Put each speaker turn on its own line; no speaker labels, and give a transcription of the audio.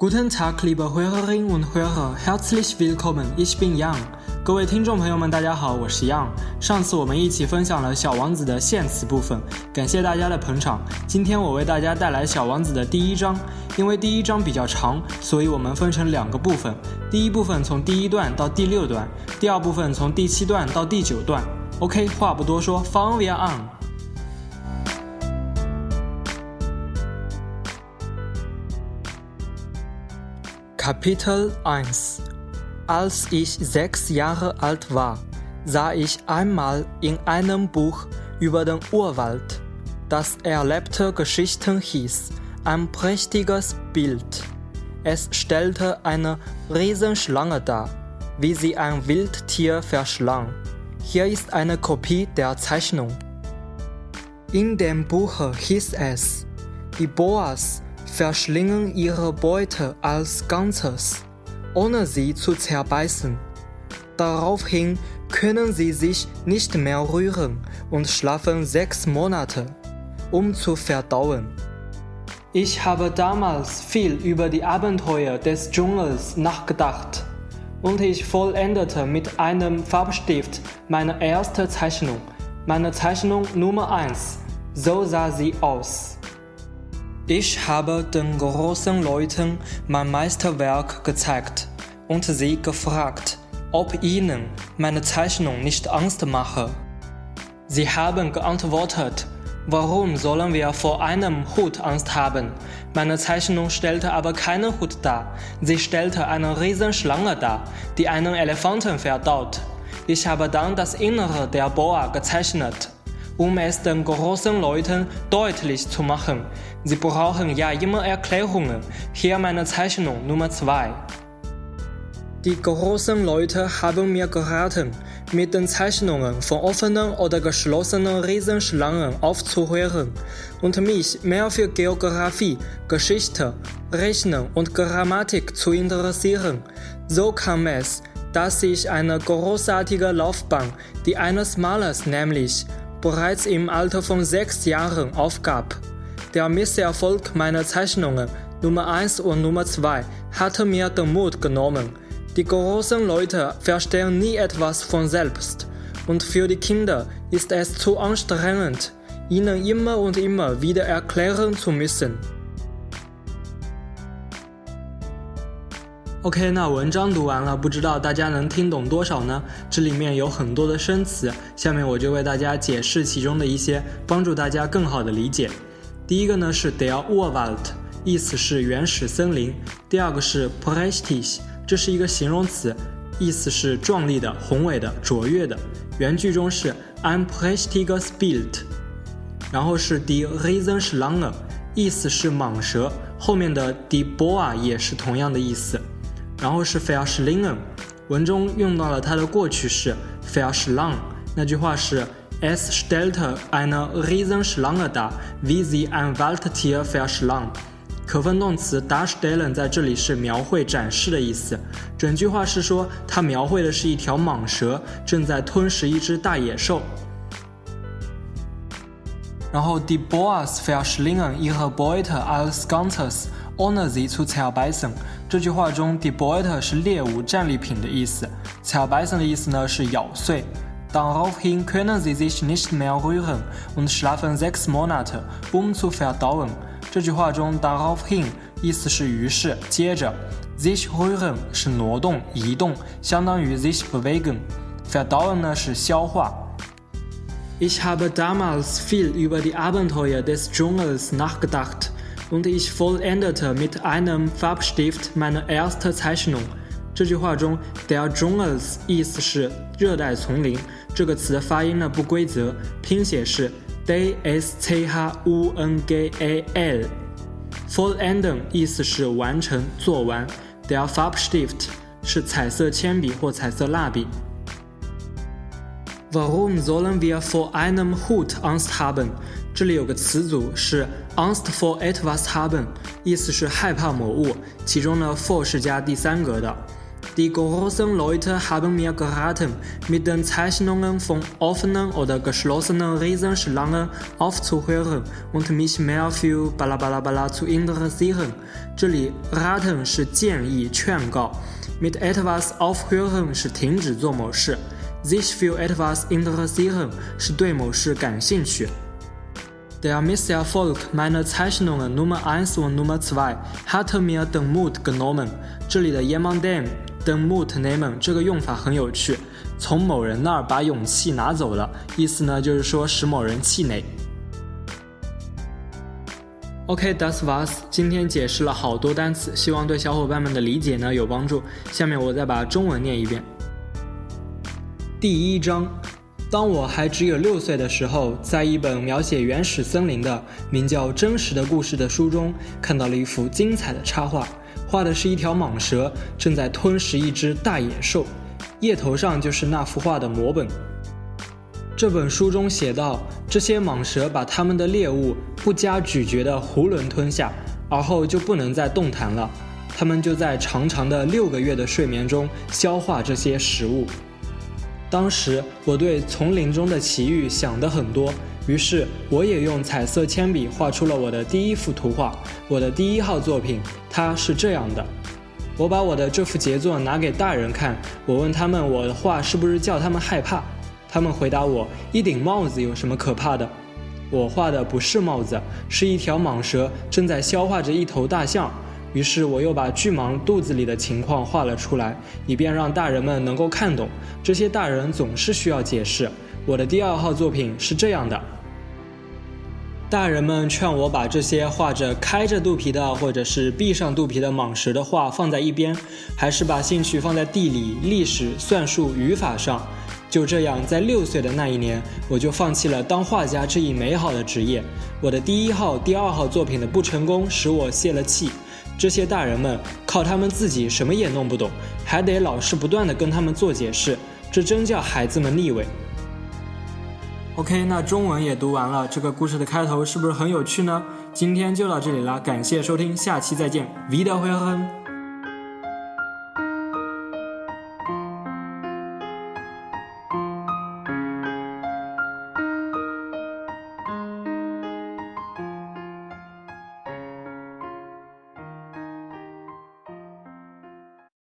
Guten Tag, liebe Hörerinnen und Hörer, herzlich willkommen. Ich bin Yang。各位听众朋友们，大家好，我是 Yang。上次我们一起分享了《小王子》的献词部分，感谢大家的捧场。今天我为大家带来《小王子》的第一章，因为第一章比较长，所以我们分成两个部分。第一部分从第一段到第六段，第二部分从第七段到第九段。OK，话不多说，Fun we are on。Kapitel 1 Als ich sechs Jahre alt war, sah ich einmal in einem Buch über den Urwald, das erlebte Geschichten hieß, ein prächtiges Bild. Es stellte eine Riesenschlange dar, wie sie ein Wildtier verschlang. Hier ist eine Kopie der Zeichnung. In dem Buch hieß es, die Boas verschlingen ihre Beute als Ganzes, ohne sie zu zerbeißen. Daraufhin können sie sich nicht mehr rühren und schlafen sechs Monate, um zu verdauen. Ich habe damals viel über die Abenteuer des Dschungels nachgedacht und ich vollendete mit einem Farbstift meine erste Zeichnung, meine Zeichnung Nummer 1. So sah sie aus. Ich habe den großen Leuten mein Meisterwerk gezeigt und sie gefragt, ob ihnen meine Zeichnung nicht Angst mache. Sie haben geantwortet, warum sollen wir vor einem Hut Angst haben? Meine Zeichnung stellte aber keinen Hut dar, sie stellte eine Riesenschlange dar, die einen Elefanten verdaut. Ich habe dann das Innere der Boa gezeichnet um es den großen Leuten deutlich zu machen. Sie brauchen ja immer Erklärungen. Hier meine Zeichnung Nummer 2. Die großen Leute haben mir geraten, mit den Zeichnungen von offenen oder geschlossenen Riesenschlangen aufzuhören und mich mehr für Geographie, Geschichte, Rechnen und Grammatik zu interessieren. So kam es, dass ich eine großartige Laufbahn, die eines Malers nämlich bereits im Alter von sechs Jahren aufgab. Der Misserfolg meiner Zeichnungen Nummer 1 und Nummer 2 hatte mir den Mut genommen. Die großen Leute verstehen nie etwas von selbst. Und für die Kinder ist es zu anstrengend, ihnen immer und immer wieder erklären zu müssen. OK，那文章读完了，不知道大家能听懂多少呢？这里面有很多的生词，下面我就为大家解释其中的一些，帮助大家更好的理解。第一个呢是 der Urwald，意思是原始森林。第二个是 prächtig，这是一个形容词，意思是壮丽的、宏伟的、卓越的。原句中是 ein prächtiges Bild。然后是 die Riesenschlange，意思是蟒蛇，后面的 die Boa 也是同样的意思。然后是 verschlingen，文中用到了它的过去式 verschlang，那句话是 es stellte eine Riesenschlange dar, wie sie ein Waldtier verschlang。可分动词 darstellen 在这里是描绘、展示的意思。整句话是说，它描绘的是一条蟒蛇正在吞食一只大野兽。然后 die Boas verschlingen ihre Beute als Ganzes。Honor sie zu zerbeißen。这句话中，die Beute 是猎物、战利品的意思，zerbeißen 的意思呢是咬碎。Daraufhin können sie sich nicht mehr rühren und schlafen sechs Monate, um zu verdauen。这句话中，daraufhin 意思是于是，接着，sich rühren 是挪动、移动，相当于 sich bewegen。verdauen 呢是消化。Ich habe damals viel über die Abenteuer des Dschungels nachgedacht. Und ich vollendete mit einem Farbstift meine erste Zeichnung。这句话中，der Dschungels 意思是热带丛林，这个词的发音呢不规则，拼写是 d s c h u n g a l。Vollenden 意思是完成、做完。Der Farbstift 是彩色铅笔或彩色蜡笔。Warum sollen wir vor einem Hut Angst haben？这里有个词组是 Angst vor etwas haben，意思是害怕某物，其中呢 for 是加第三格的。Die großen Leute haben mir geraten, mit den Zeichnungen von offenen oder geschlossenen Riesenschlangen aufzuhören und mich mehr für Balabalabala zu interessieren。这里 raten 是建议、劝告，mit etwas aufhören 是停止做某事，sich für etwas interessieren 是对某事感兴趣。Der Misserfolg meiner Zeichnungen Nummer 1 und Nummer 2 hatte mir den Mut genommen。这里的 jemandem den Mut nehmen 这个用法很有趣，从某人那儿把勇气拿走了，意思呢就是说使某人气馁。OK，das war's。今天解释了好多单词，希望对小伙伴们的理解呢有帮助。下面我再把中文念一遍。第一章。当我还只有六岁的时候，在一本描写原始森林的名叫《真实的故事》的书中，看到了一幅精彩的插画，画的是一条蟒蛇正在吞食一只大野兽，页头上就是那幅画的摹本。这本书中写道，这些蟒蛇把它们的猎物不加咀嚼的囫囵吞下，而后就不能再动弹了，它们就在长长的六个月的睡眠中消化这些食物。当时我对丛林中的奇遇想得很多，于是我也用彩色铅笔画出了我的第一幅图画，我的第一号作品。它是这样的：我把我的这幅杰作拿给大人看，我问他们我的画是不是叫他们害怕，他们回答我：一顶帽子有什么可怕的？我画的不是帽子，是一条蟒蛇正在消化着一头大象。于是我又把巨蟒肚子里的情况画了出来，以便让大人们能够看懂。这些大人总是需要解释。我的第二号作品是这样的：大人们劝我把这些画着开着肚皮的或者是闭上肚皮的蟒蛇的画放在一边，还是把兴趣放在地理、历史、算术、语法上。就这样，在六岁的那一年，我就放弃了当画家这一美好的职业。我的第一号、第二号作品的不成功使我泄了气。这些大人们靠他们自己什么也弄不懂，还得老师不断的跟他们做解释，这真叫孩子们腻味。OK，那中文也读完了，这个故事的开头是不是很有趣呢？今天就到这里了，感谢收听，下期再见 video。